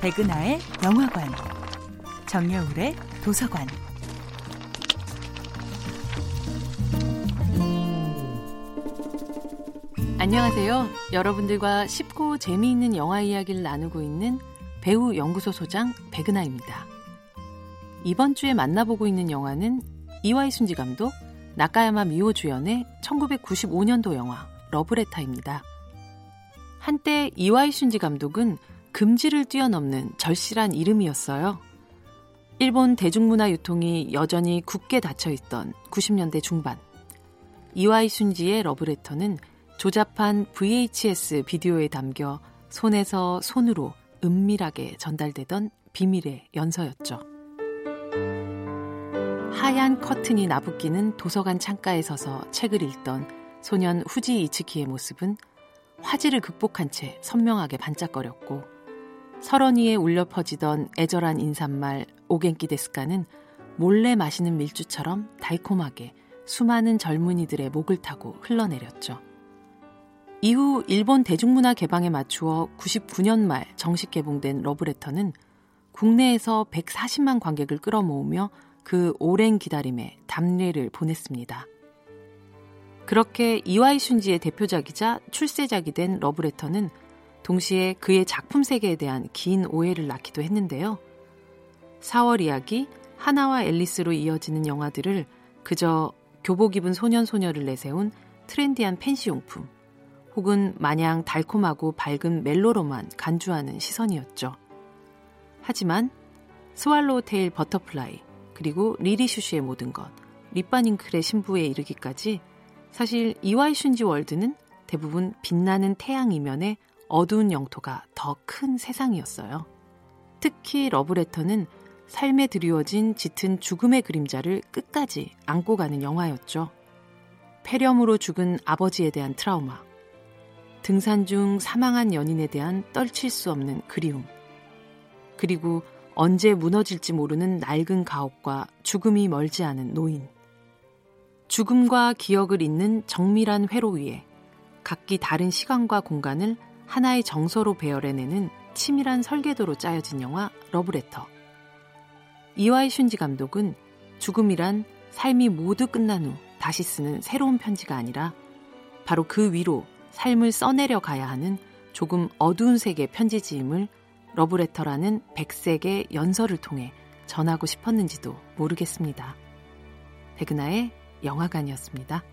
백은하의 영화관, 정여울의 도서관. 안녕하세요. 여러분들과 쉽고 재미있는 영화 이야기를 나누고 있는 배우 연구소 소장 백은하입니다. 이번 주에 만나보고 있는 영화는 이와이 순지 감독, 나카야마 미오 주연의 1995년도 영화 러브레타입니다. 한때 이와이 순지 감독은 금지를 뛰어넘는 절실한 이름이었어요. 일본 대중문화 유통이 여전히 굳게 닫혀 있던 90년대 중반. 이와이 순지의 러브레터는 조잡한 VHS 비디오에 담겨 손에서 손으로 은밀하게 전달되던 비밀의 연서였죠. 하얀 커튼이 나부끼는 도서관 창가에 서서 책을 읽던 소년 후지 이츠키의 모습은 화질을 극복한 채 선명하게 반짝거렸고 설원이에 울려 퍼지던 애절한 인사말 오겐키 데스카는 몰래 마시는 밀주처럼 달콤하게 수많은 젊은이들의 목을 타고 흘러내렸죠. 이후 일본 대중문화 개방에 맞추어 99년 말 정식 개봉된 러브레터는 국내에서 140만 관객을 끌어모으며 그 오랜 기다림에 답례를 보냈습니다. 그렇게 이와이 슌지의 대표작이자 출세작이 된 러브레터는 동시에 그의 작품 세계에 대한 긴 오해를 낳기도 했는데요. 4월 이야기, 하나와 앨리스로 이어지는 영화들을 그저 교복 입은 소년 소녀를 내세운 트렌디한 펜시용품, 혹은 마냥 달콤하고 밝은 멜로로만 간주하는 시선이었죠. 하지만 Swallowtail Butterfly, 그리고 리리 슈슈의 모든 것, 립반윙클의 신부에 이르기까지 사실 이와이 슌지 월드는 대부분 빛나는 태양 이면에 어두운 영토가 더 큰 세상이었어요. 특히 러브레터는 삶에 드리워진 짙은 죽음의 그림자를 끝까지 안고 가는 영화였죠. 폐렴으로 죽은 아버지에 대한 트라우마, 등산 중 사망한 연인에 대한 떨칠 수 없는 그리움, 그리고 언제 무너질지 모르는 낡은 가옥과 죽음이 멀지 않은 노인. 죽음과 기억을 잇는 정밀한 회로 위에 각기 다른 시간과 공간을 하나의 정서로 배열해내는 치밀한 설계도로 짜여진 영화 러브레터. 이와이 슌지 감독은 죽음이란 삶이 모두 끝난 후 다시 쓰는 새로운 편지가 아니라 바로 그 위로 삶을 써내려 가야 하는 조금 어두운 색의 편지지임을 러브레터라는 백색의 연설을 통해 전하고 싶었는지도 모르겠습니다. 백은하의 영화관이었습니다.